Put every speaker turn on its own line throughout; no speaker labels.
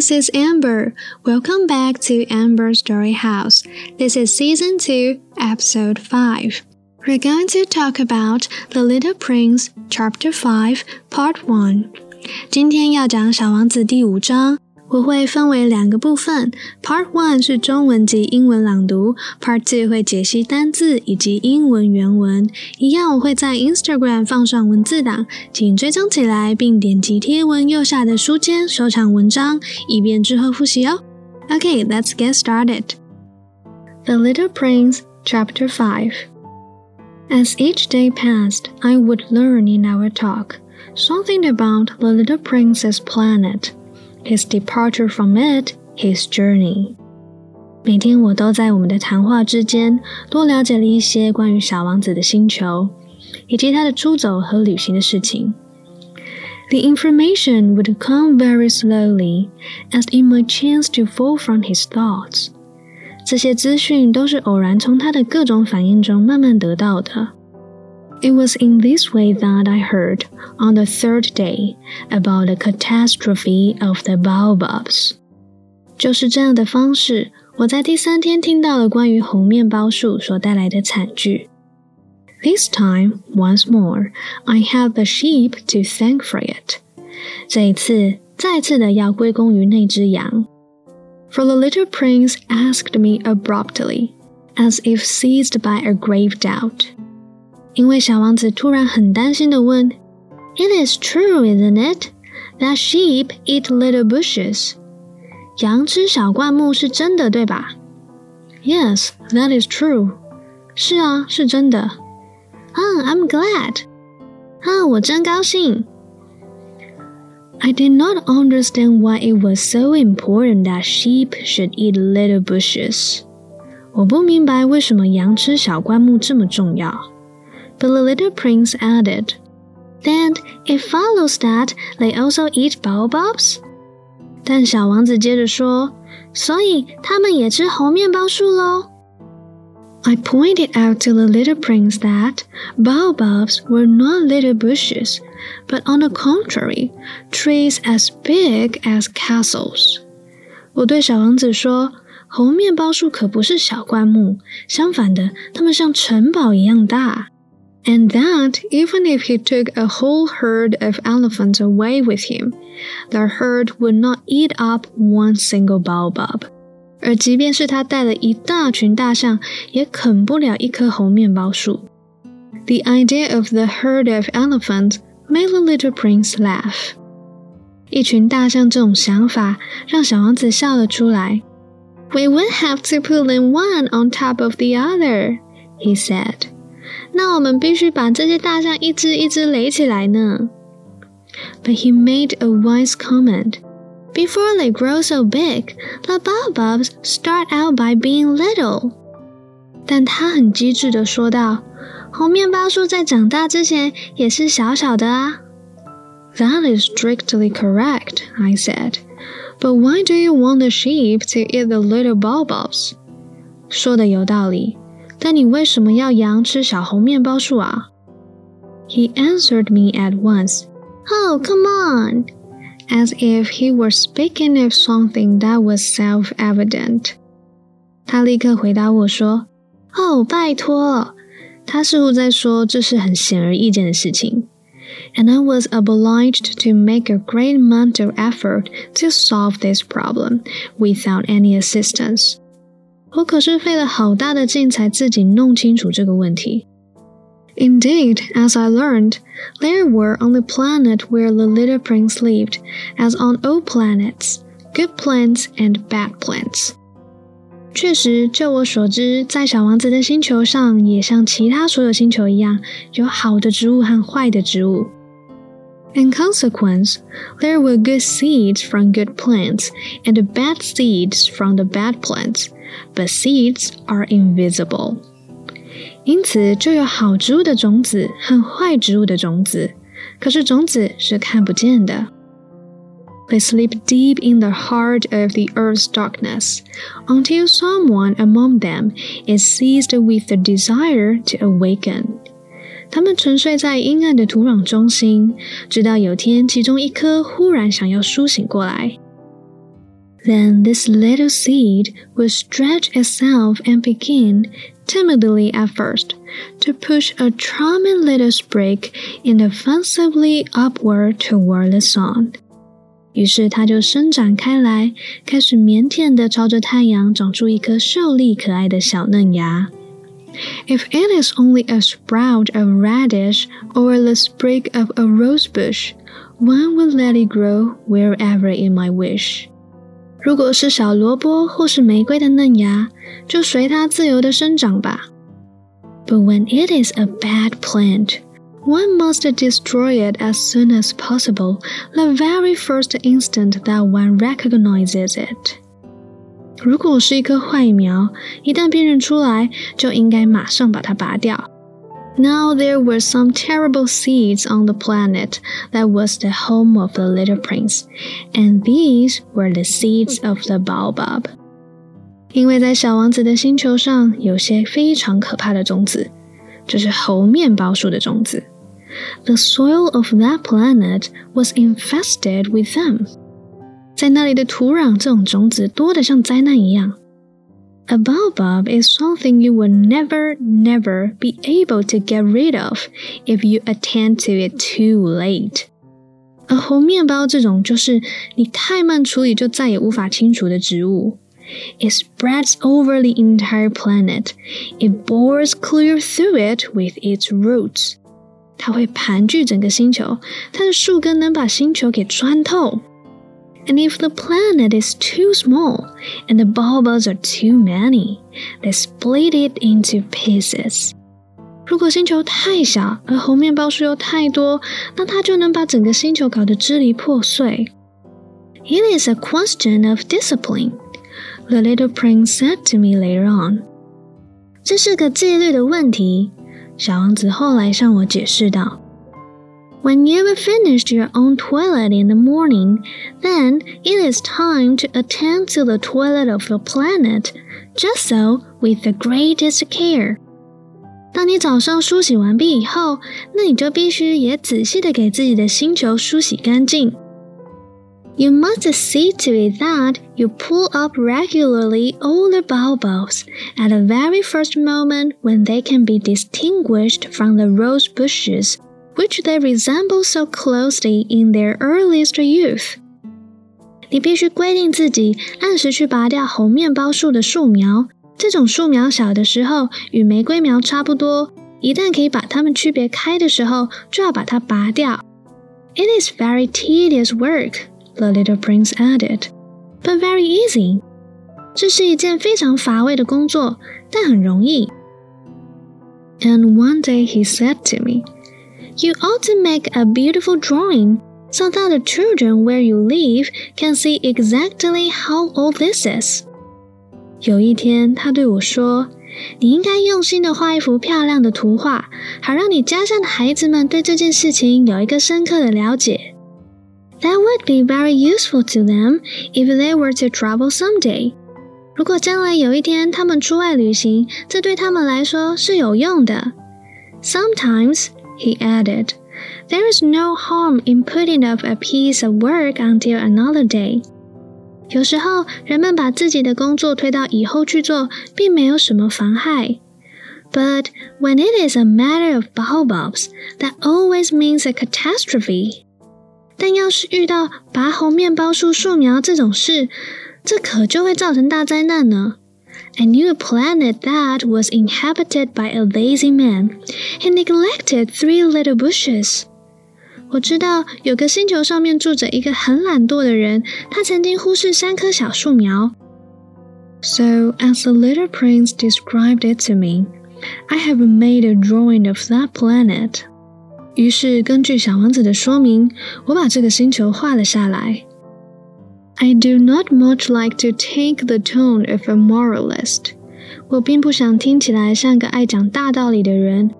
this is Amber. Welcome back to Amber Story House. This is season 2, episode 5. We're going to talk about The Little Prince, chapter 5, part 1. 今天要讲小王子第五章。 我会分为两个部分，Part One 是中文及英文朗读，Part Two 会解析单字以及英文原文。一样，我会在 Instagram 放上文字档，请追踪起来，并点击贴文右下的书签收藏文章，以便之后复习哦。Okay, let's get started. The Little Prince, Chapter Five. As each day passed, I would learn in our talk something about the Little Prince's planet his departure from it, his journey. 每天我都在我们的谈话之间多了解了一些关于小王子的星球，以及他的出走和旅行的事情。The information would come very slowly, as it might chance to fall from his thoughts. 这些资讯都是偶然从他的各种反应中慢慢得到的。 it was in this way that I heard, on the third day, about the catastrophe of the baobabs. 就是这样的方式，我在第三天听到了关于红面包树所带来的惨剧。This time, once more, I have the sheep to thank for it. 这一次，再次的要归功于那只羊。For the little prince asked me abruptly, as if seized by a grave doubt. 因为小王子突然很担心的问：“It is true, isn't it, that sheep eat little bushes？” 羊吃小灌木是真的，对吧？Yes, that is true. 是啊，是真的。啊、oh,，I'm glad. 啊，我真高兴。I did not understand why it was so important that sheep should eat little bushes. 我不明白为什么羊吃小灌木这么重要。 but the little prince added, Then it follows that they also eat baobabs? 但小王子接着说，所以他们也吃红面包树喽。I pointed out to the little prince that baobabs were not little bushes, but on the contrary, trees as big as castles. 我对小王子说，红面包树可不是小灌木，相反的，它们像城堡一样大。 and that even if he took a whole herd of elephants away with him, the herd would not eat up one single baobab. 而即便是他带了一大群大象，也啃不了一棵红面包树。The idea of the herd of elephants made the little prince laugh. 一群大象这种想法让小王子笑了出来。We would have to put them one on top of the other, he said. 那我们必须把这些大象一只一只垒起来呢。But he made a wise comment. Before they grow so big, the baobabs start out by being little. 但他很机智的说道：“红面包树在长大之前也是小小的啊。” That is strictly correct, I said. But why do you want the sheep to eat the little baobabs? 说的有道理。 但你为什么要羊吃小红面包树啊？He answered me at once. Oh, come on! As if he were speaking of something that was self-evident. 他立刻回答我说：“哦，拜托！”他似乎在说这是很显而易见的事情。And I was obliged to make a great mental effort to solve this problem without any assistance. 我可是费了好大的劲才自己弄清楚这个问题。Indeed, as I learned, there were on the planet where the little prince lived, as on all planets, good plants and bad plants. 确实，就我所知，在小王子的星球上，也像其他所有星球一样，有好的植物和坏的植物。 In consequence, there were good seeds from good plants and bad seeds from the bad plants but seeds are invisible. 因此，就有好植物的种子和坏植物的种子，可是种子是看不见的。They sleep deep in the heart of the earth's darkness until someone among them is seized with the desire to awaken. 它们沉睡在阴暗的土壤中心，直到有天其中一颗忽然想要苏醒过来。Then this little seed will stretch itself and begin, timidly at first, to push a charming little sprig inoffensively upward toward the sun. 于是它就伸展开来，开始腼腆地朝着太阳长出一颗秀丽可爱的小嫩芽。If it is only a sprout of radish or the sprig of a rose bush, one will let it grow wherever it might wish. 如果是小萝卜或是玫瑰的嫩芽，就随它自由的生长吧。But when it is a bad plant, one must destroy it as soon as possible, the very first instant that one recognizes it. 如果是一棵坏苗，一旦辨认出来，就应该马上把它拔掉。Now there were some terrible seeds on the planet that was the home of the little prince, and these were the seeds of the baobab. 因为在小王子的星球上有些非常可怕的种子，这是猴面包树的种子。The soil of that planet was infested with them. 在那里的土壤，这种种子多得像灾难一样。a baobab is something you will never, never be able to get rid of if you attend to it too late. 而红面包这种就是你太慢处理就再也无法清除的植物。It spreads over the entire planet. It bores clear through it with its roots. 它会盘踞整个星球，它的树根能把星球给穿透。 and if the planet is too small and the baobabs are too many, they split it into pieces. 如果星球太小，而红面包树又太多，那它就能把整个星球搞得支离破碎。It is a question of discipline, the little prince said to me later on. 这是个纪律的问题，小王子后来向我解释道。when you have finished your own toilet in the morning, then it is time to attend to the toilet of your planet, just so with the greatest care. 当你早上梳洗完毕以后，那你就必须也仔细的给自己的星球梳洗干净。You must see to it that you pull up regularly all the baobabs at the very first moment when they can be distinguished from the rose bushes which they resemble so closely in their earliest youth. 你必须规定自己按时去拔掉红面包树的树苗。这种树苗小的时候与玫瑰苗差不多，一旦可以把它们区别开的时候，就要把它拔掉。It is very tedious work, the little prince added, but very easy. 这是一件非常乏味的工作，但很容易。And one day he said to me. You ought to make a beautiful drawing so that the children where you live can see exactly how all this is. 有一天，他对我说：“你应该用心的画一幅漂亮的图画，好让你家乡的孩子们对这件事情有一个深刻的了解。” That would be very useful to them if they were to travel someday. 如果将来有一天他们出外旅行，这对他们来说是有用的。Sometimes he added. There is no harm in putting off a piece of work until another day. 有时候，人们把自己的工作推到以后去做，并没有什么妨害。But when it is a matter of baobabs, that always means a catastrophe. 但要是遇到拔红面包树树苗这种事，这可就会造成大灾难呢。 I knew a planet that was inhabited by a lazy man. He neglected three little bushes. 我知道有个星球上面住着一个很懒惰的人，他曾经忽视三棵小树苗。So, as the little prince described it to me, I have made a drawing of that planet. 于是，根据小王子的说明，我把这个星球画了下来。 I do not much like to take the tone of a moralist. 我并不想听起来像个爱讲大道理的人。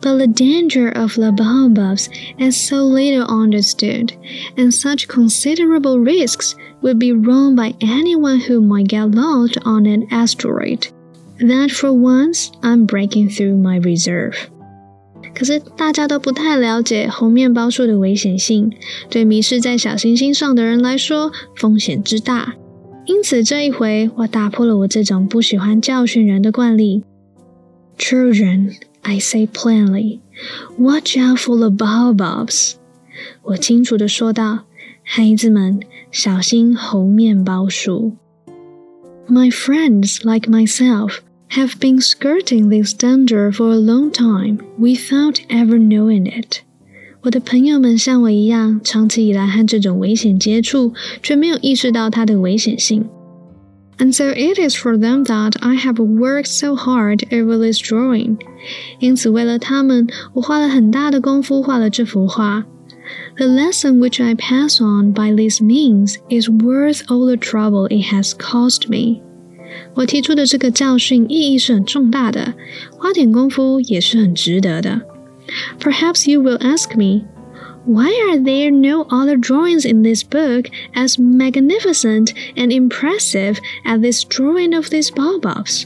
But the danger of the baobabs is so little understood, and such considerable risks would be run by anyone who might get lost on an asteroid, that for once I'm breaking through my reserve. 可是大家都不太了解红面包树的危险性，对迷失在小行星上的人来说，风险之大。因此这一回，我打破了我这种不喜欢教训人的惯例。Children, I say plainly, watch out for the baobabs。我清楚的说道，孩子们，小心猴面包树。My friends, like myself, have been skirting this danger for a long time without ever knowing it. 我的朋友们像我一样，长期以来和这种危险接触，却没有意识到它的危险性。And so it is for them that I have worked so hard over this drawing. 因此，为了他们，我花了很大的功夫画了这幅画。The lesson which I pass on by this means is worth all the trouble it has cost me. 我提出的这个教训意义是很重大的，花点功夫也是很值得的。Perhaps you will ask me, why are there no other drawings in this book as magnificent and impressive as this drawing of these baobabs?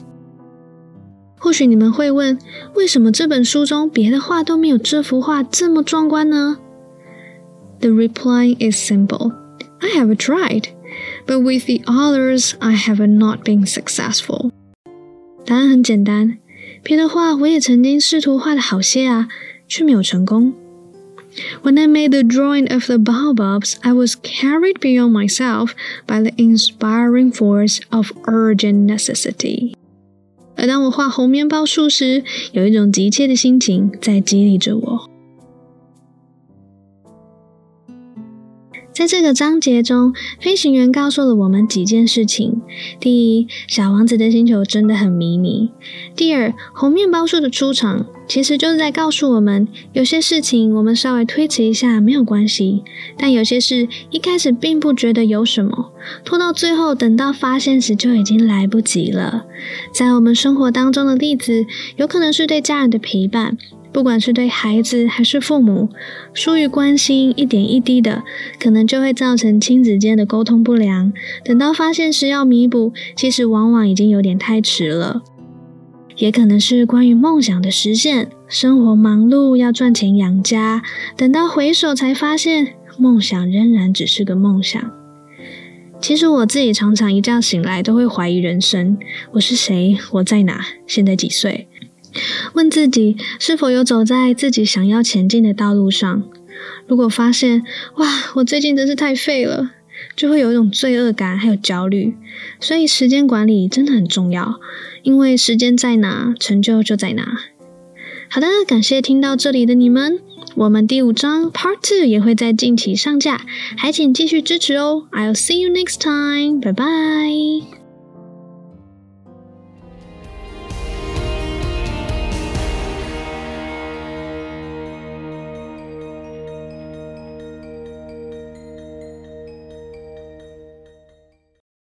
或许你们会问，为什么这本书中别的画都没有这幅画这么壮观呢？The reply is simple. I have tried, but with the others I have not been successful. 答案很简单，别的画我也曾经试图画的好些啊，却没有成功。when I made the drawing of the baobabs, I was carried beyond myself by the inspiring force of urgent necessity. 而当我画红面包树时，有一种急切的心情在激励着我。 在这个章节中，飞行员告诉了我们几件事情：第一，小王子的星球真的很迷你；第二，红面包树的出场其实就是在告诉我们，有些事情我们稍微推迟一下没有关系，但有些事一开始并不觉得有什么，拖到最后等到发现时就已经来不及了。在我们生活当中的例子，有可能是对家人的陪伴。不管是对孩子还是父母，疏于关心，一点一滴的，可能就会造成亲子间的沟通不良。等到发现时要弥补，其实往往已经有点太迟了。也可能是关于梦想的实现，生活忙碌要赚钱养家，等到回首才发现，梦想仍然只是个梦想。其实我自己常常一觉醒来都会怀疑人生：我是谁？我在哪？现在几岁？问自己是否有走在自己想要前进的道路上？如果发现哇，我最近真是太废了，就会有一种罪恶感，还有焦虑。所以时间管理真的很重要，因为时间在哪，成就就在哪。好的，感谢听到这里的你们，我们第五章 Part Two 也会在近期上架，还请继续支持哦。I'll see you next time，拜拜。